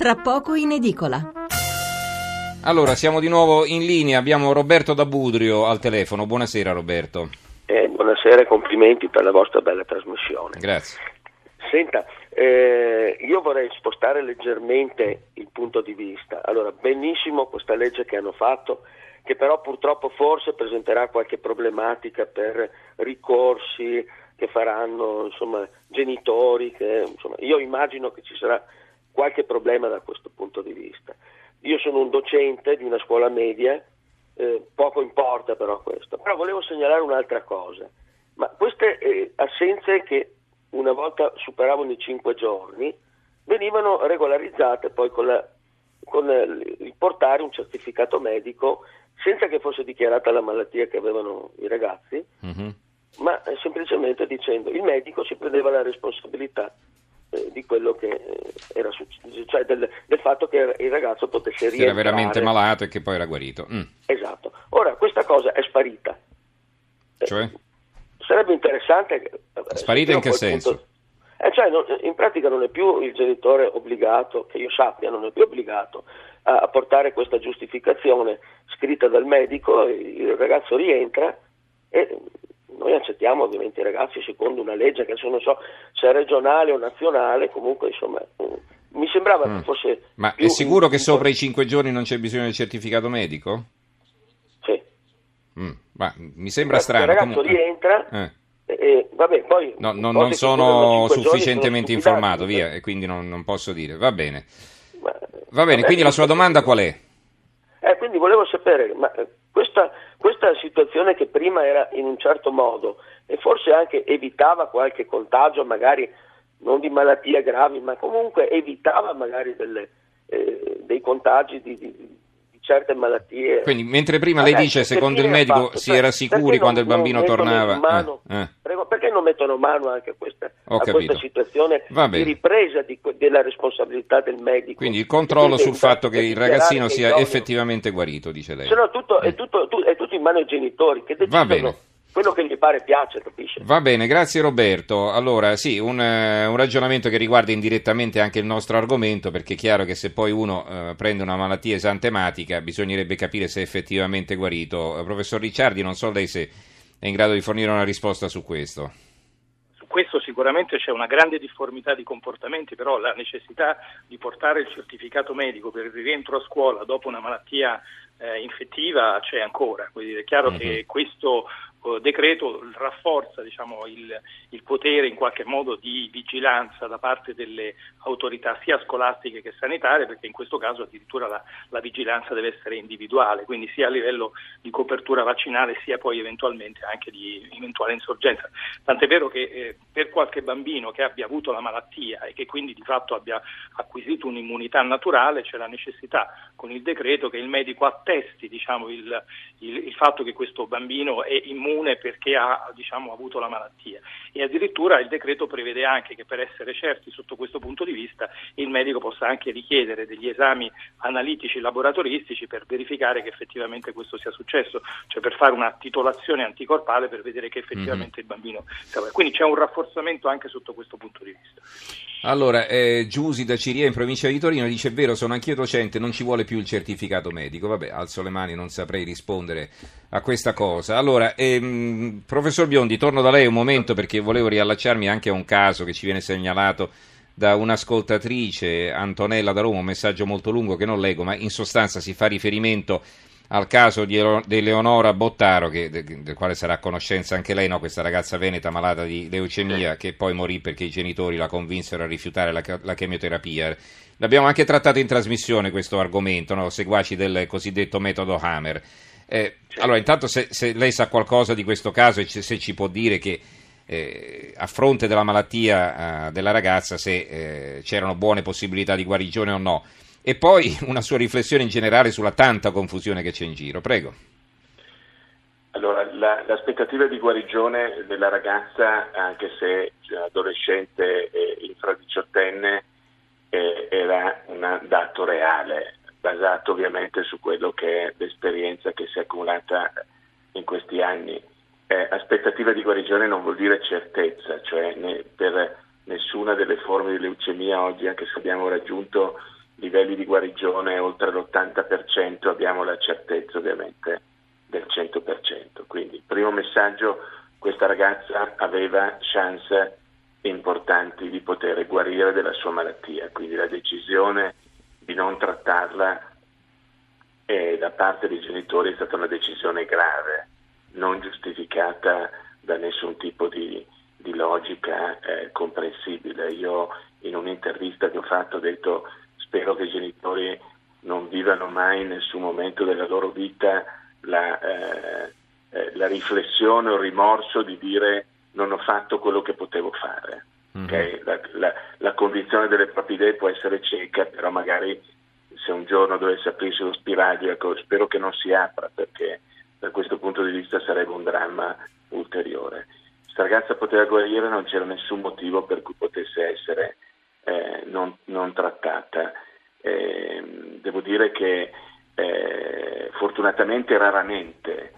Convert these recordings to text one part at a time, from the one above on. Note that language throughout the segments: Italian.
tra poco in edicola. Allora, siamo di nuovo in linea, abbiamo Roberto da Budrio al telefono. Buonasera Roberto. Eh, buonasera e complimenti per la vostra bella trasmissione. Grazie. Senta, eh, io vorrei spostare leggermente il punto di vista. Allora, benissimo questa legge che hanno fatto, che però purtroppo forse presenterà qualche problematica per ricorsi che faranno insomma, genitori. Che, insomma, io immagino che ci sarà qualche problema da questo punto di vista. Io sono un docente di una scuola media, eh, poco importa però questo, però volevo segnalare un'altra cosa, ma queste eh, assenze che una volta superavano i cinque giorni venivano regolarizzate poi con, la, con il portare un certificato medico senza che fosse dichiarata la malattia che avevano i ragazzi, mm-hmm. ma eh, semplicemente dicendo il medico si prendeva la responsabilità eh, di quello che eh, era successo, cioè del, del, fatto che il ragazzo potesse rientrare. Era veramente malato e che poi era guarito. Mm. Esatto. Ora, questa cosa è sparita. Eh, cioè? sarebbe interessante... Sparita in che senso? Punto, eh, cioè, non, in pratica non è più il genitore obbligato, che io sappia, non è più obbligato a, a portare questa giustificazione scritta dal medico, il ragazzo rientra e noi accettiamo ovviamente i ragazzi secondo una legge che non so se è regionale o nazionale, comunque insomma mi sembrava mm. che fosse... Ma è sicuro in... che sopra i cinque giorni non c'è bisogno del certificato medico? Sì. Mm. Ma, mi sembra il strano. Il ragazzo comunque... rientra... Eh. E, vabbè, poi no, no, non sono sufficientemente sono informato, via, e quindi non, non posso dire. Va bene. Ma, Va bene, quindi la sua domanda qual è? Eh, quindi volevo sapere, ma eh, questa, questa situazione che prima era in un certo modo e forse anche evitava qualche contagio, magari non di malattie gravi, ma comunque evitava magari delle, eh, dei contagi di, di, certe malattie. Quindi, mentre prima lei dice, secondo il medico, fatto, si era sicuri quando il bambino tornava. Mano, eh, eh. Prego, perché non mettono mano anche a questa, a questa situazione di ripresa di, della responsabilità del medico? Quindi il controllo sul fatto che il ragazzino sia effettivamente guarito, dice lei. Se no, tutto, è, tutto, è, tutto, in mano ai genitori che decidono. Va bene quello che gli pare piace, capisce? Va bene, grazie Roberto. Allora, sì, un, uh, un, ragionamento che riguarda indirettamente anche il nostro argomento, perché è chiaro che se poi uno uh, prende una malattia esantematica bisognerebbe capire se è effettivamente guarito. Uh, professor Ricciardi, non so lei se è in grado di fornire una risposta su questo questo sicuramente c'è una grande difformità di comportamenti, però la necessità di portare il certificato medico per il rientro a scuola dopo una malattia eh, infettiva c'è ancora. Quindi è chiaro uh-huh. che questo eh, decreto rafforza diciamo, il, il, potere in qualche modo di vigilanza da parte delle autorità sia scolastiche che sanitarie, perché in questo caso addirittura la, la, vigilanza deve essere individuale, quindi sia a livello di copertura vaccinale sia poi eventualmente anche di eventuale insorgenza. Tant'è vero che eh, per qualche bambino che abbia avuto la malattia e che quindi di fatto abbia acquisito un'immunità naturale c'è la necessità con il decreto che il medico attesti diciamo, il, il, il fatto che questo bambino è immune perché ha diciamo, avuto la malattia e addirittura il decreto prevede anche che per essere certi sotto questo punto di vista il medico possa anche richiedere degli esami analitici laboratoristici per verificare che effettivamente questo sia successo, cioè per fare una titolazione anticorpale per vedere che effettivamente mm-hmm. il bambino quindi c'è un rafforzamento anche sotto questo punto di vista. Allora, eh, Giusi da Ciria in provincia di Torino dice è vero, sono anch'io docente, non ci vuole più il certificato medico. Vabbè, alzo le mani, non saprei rispondere a questa cosa. Allora, ehm, professor Biondi, torno da lei un momento perché volevo riallacciarmi anche a un caso che ci viene segnalato da un'ascoltatrice, Antonella da Roma, un messaggio molto lungo che non leggo, ma in sostanza si fa riferimento al caso di, Eleonora Bottaro, che, del quale sarà a conoscenza anche lei, no? questa ragazza veneta malata di leucemia, che poi morì perché i genitori la convinsero a rifiutare la, la chemioterapia. L'abbiamo anche trattato in trasmissione questo argomento, no? seguaci del cosiddetto metodo Hammer. Eh, certo. Allora, intanto se, se, lei sa qualcosa di questo caso e se ci può dire che eh, a fronte della malattia eh, della ragazza se eh, c'erano buone possibilità di guarigione o no. E poi una sua riflessione in generale sulla tanta confusione che c'è in giro. Prego. Allora, la, l'aspettativa di guarigione della ragazza, anche se adolescente e infradiciottenne, eh, era un dato reale, basato ovviamente su quello che è l'esperienza che si è accumulata in questi anni. Eh, aspettativa di guarigione non vuol dire certezza, cioè ne, per nessuna delle forme di leucemia oggi, anche se abbiamo raggiunto livelli di guarigione oltre l'80%, abbiamo la certezza ovviamente del 100%. Quindi primo messaggio, questa ragazza aveva chance importanti di poter guarire della sua malattia, quindi la decisione di non trattarla eh, da parte dei genitori è stata una decisione grave, non giustificata da nessun tipo di, di logica eh, comprensibile. Io in un'intervista che ho fatto ho detto spero che i genitori non vivano mai in nessun momento della loro vita la, eh, eh, la riflessione o il rimorso di dire non ho fatto quello che potevo fare. Mm-hmm. Okay? La, la, la, condizione delle proprie idee può essere cieca, però magari se un giorno dovesse aprirsi lo spiraglio, ecco, spero che non si apra perché da questo punto di vista sarebbe un dramma ulteriore. Questa ragazza poteva guarire, non c'era nessun motivo per cui potesse essere eh, non, non, trattata. Eh, devo dire che eh, fortunatamente raramente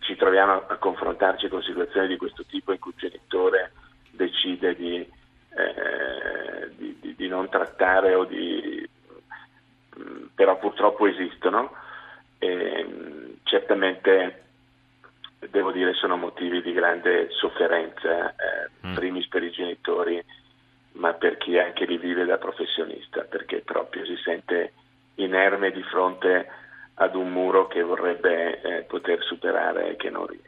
ci troviamo a, confrontarci con situazioni di questo tipo in cui il genitore decide di, eh, di, di, di non trattare o di però purtroppo esistono. E, certamente devo dire sono motivi di grande sofferenza, eh, mm. primis per i genitori, ma per chi anche li vive da professionista, perché proprio si sente inerme di fronte ad un muro che vorrebbe eh, poter superare e che non riesce.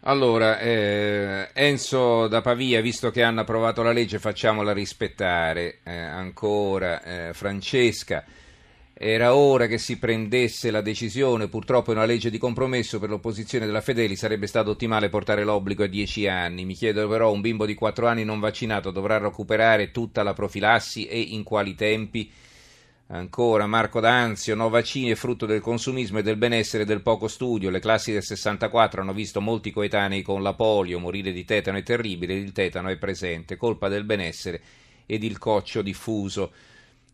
Allora, eh, Enzo da Pavia, visto che hanno approvato la legge, facciamola rispettare. Eh, ancora, eh, Francesca. Era ora che si prendesse la decisione, purtroppo è una legge di compromesso per l'opposizione della Fedeli, sarebbe stato ottimale portare l'obbligo a 10 anni. Mi chiedo però, un bimbo di 4 anni non vaccinato dovrà recuperare tutta la profilassi e in quali tempi? Ancora Marco D'Anzio, no vaccini è frutto del consumismo e del benessere del poco studio. Le classi del 64 hanno visto molti coetanei con la polio, morire di tetano è terribile, il tetano è presente, colpa del benessere ed il coccio diffuso.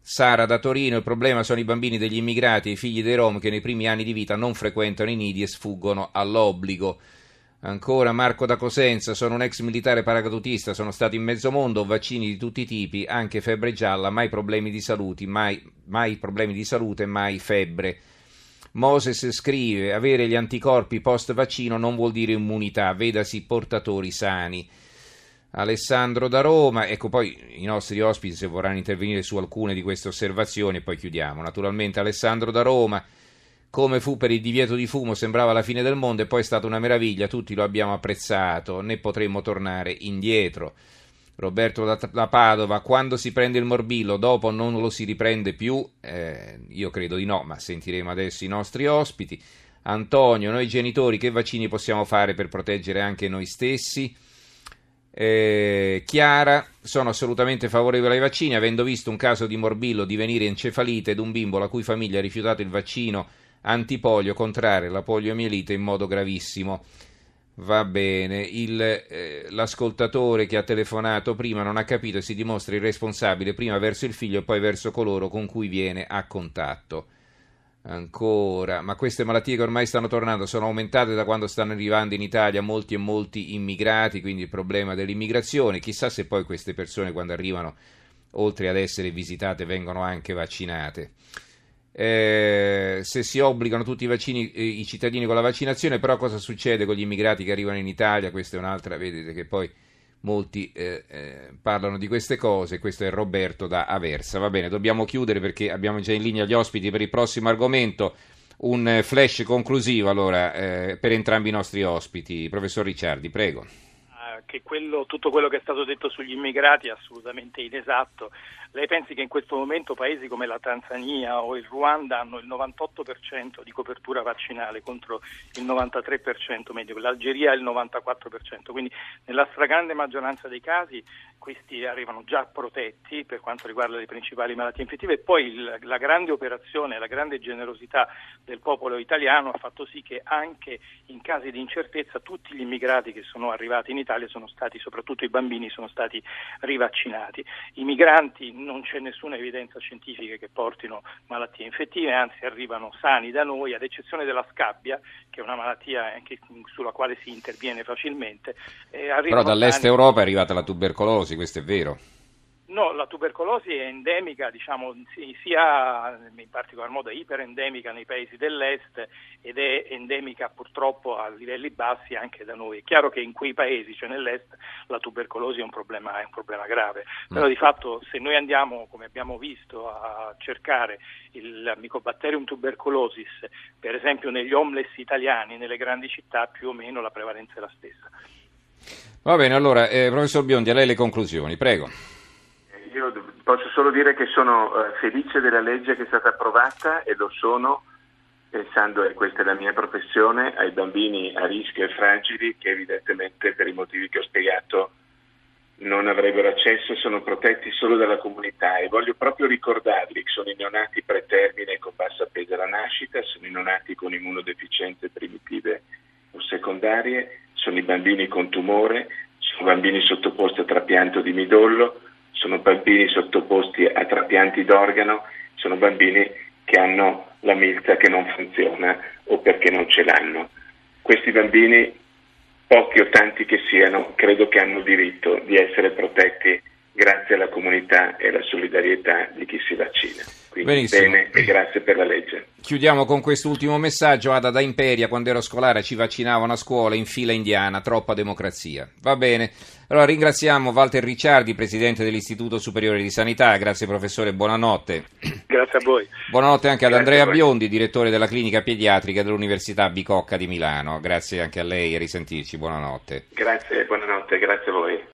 Sara da Torino, il problema sono i bambini degli immigrati e i figli dei Rom che nei primi anni di vita non frequentano i nidi e sfuggono all'obbligo. Ancora Marco da Cosenza, sono un ex militare paracadutista, sono stato in mezzo mondo, vaccini di tutti i tipi, anche febbre gialla, mai problemi di salute, mai, mai problemi di salute, mai febbre. Moses scrive, avere gli anticorpi post vaccino non vuol dire immunità, vedasi portatori sani. Alessandro da Roma, ecco poi i nostri ospiti se vorranno intervenire su alcune di queste osservazioni e poi chiudiamo. Naturalmente Alessandro da Roma, come fu per il divieto di fumo, sembrava la fine del mondo e poi è stata una meraviglia, tutti lo abbiamo apprezzato, ne potremmo tornare indietro. Roberto da, Padova, quando si prende il morbillo, dopo non lo si riprende più? Eh, io credo di no, ma sentiremo adesso i nostri ospiti. Antonio, noi genitori che vaccini possiamo fare per proteggere anche noi stessi? Eh, Chiara, sono assolutamente favorevole ai vaccini, avendo visto un caso di morbillo divenire encefalite ed un bimbo la cui famiglia ha rifiutato il vaccino antipolio contrarre la poliomielite in modo gravissimo. Va bene, il, eh, l'ascoltatore che ha telefonato prima non ha capito e si dimostra irresponsabile prima verso il figlio e poi verso coloro con cui viene a contatto. Ancora, ma queste malattie che ormai stanno tornando sono aumentate da quando stanno arrivando in Italia molti e molti immigrati, quindi il problema dell'immigrazione. Chissà se poi queste persone quando arrivano, oltre ad essere visitate, vengono anche vaccinate. Eh, se si obbligano tutti i, vaccini, eh, i cittadini con la vaccinazione, però cosa succede con gli immigrati che arrivano in Italia? Questa è un'altra, vedete che poi molti eh, eh, parlano di queste cose. Questo è Roberto da Aversa. Va bene, dobbiamo chiudere perché abbiamo già in linea gli ospiti per il prossimo argomento. Un eh, flash conclusivo allora eh, per entrambi i nostri ospiti. Professor Ricciardi, prego che quello, tutto quello che è stato detto sugli immigrati è assolutamente inesatto. Lei pensi che in questo momento paesi come la Tanzania o il Ruanda hanno il 98% di copertura vaccinale contro il 93% medico, l'Algeria il 94%, quindi nella stragrande maggioranza dei casi questi arrivano già protetti per quanto riguarda le principali malattie infettive e poi il, la grande operazione, la grande generosità del popolo italiano ha fatto sì che anche in casi di incertezza tutti gli immigrati che sono arrivati in Italia sono stati, soprattutto i bambini, sono stati rivaccinati. I migranti non c'è nessuna evidenza scientifica che portino malattie infettive, anzi arrivano sani da noi, ad eccezione della scabbia, che è una malattia che, sulla quale si interviene facilmente. Eh, Però dall'est. Europa è arrivata la tubercolosi, questo è vero. No, la tubercolosi è endemica, diciamo, sia in particolar modo iperendemica nei paesi dell'est ed è endemica purtroppo a livelli bassi anche da noi. È chiaro che in quei paesi, cioè nell'est, la tubercolosi è un problema, è un problema grave, mm. però di fatto se noi andiamo, come abbiamo visto, a cercare il Mycobacterium tuberculosis, per esempio negli homeless italiani, nelle grandi città, più o meno la prevalenza è la stessa. Va bene, allora, eh, professor Biondi, a lei le conclusioni, prego. Io posso solo dire che sono eh, felice della legge che è stata approvata e lo sono pensando, e questa è la mia professione, ai bambini a rischio e fragili che evidentemente per i motivi che ho spiegato non avrebbero accesso e sono protetti solo dalla comunità e voglio proprio ricordarli che sono i neonati pretermine con bassa appesa alla nascita, sono i neonati con immunodeficienze primitive o secondarie, sono i bambini con tumore, sono bambini sottoposti a trapianto di midollo, sono bambini sottoposti a trapianti d'organo, sono bambini che hanno la milza che non funziona o perché non ce l'hanno. Questi bambini, pochi o tanti che siano, credo che hanno diritto di essere protetti grazie alla comunità e alla solidarietà di chi si vaccina. Quindi Benissimo. bene e grazie per la legge. Chiudiamo con quest'ultimo messaggio. Ada da Imperia, quando ero scolare ci vaccinavano a scuola in fila indiana, troppa democrazia. Va bene. Allora ringraziamo Walter Ricciardi, Presidente dell'Istituto Superiore di Sanità. Grazie professore, buonanotte. Grazie a voi. Buonanotte anche ad Andrea Biondi, direttore della clinica pediatrica dell'Università Bicocca di Milano. Grazie anche a lei e risentirci. Buonanotte. Grazie, buonanotte, grazie a voi.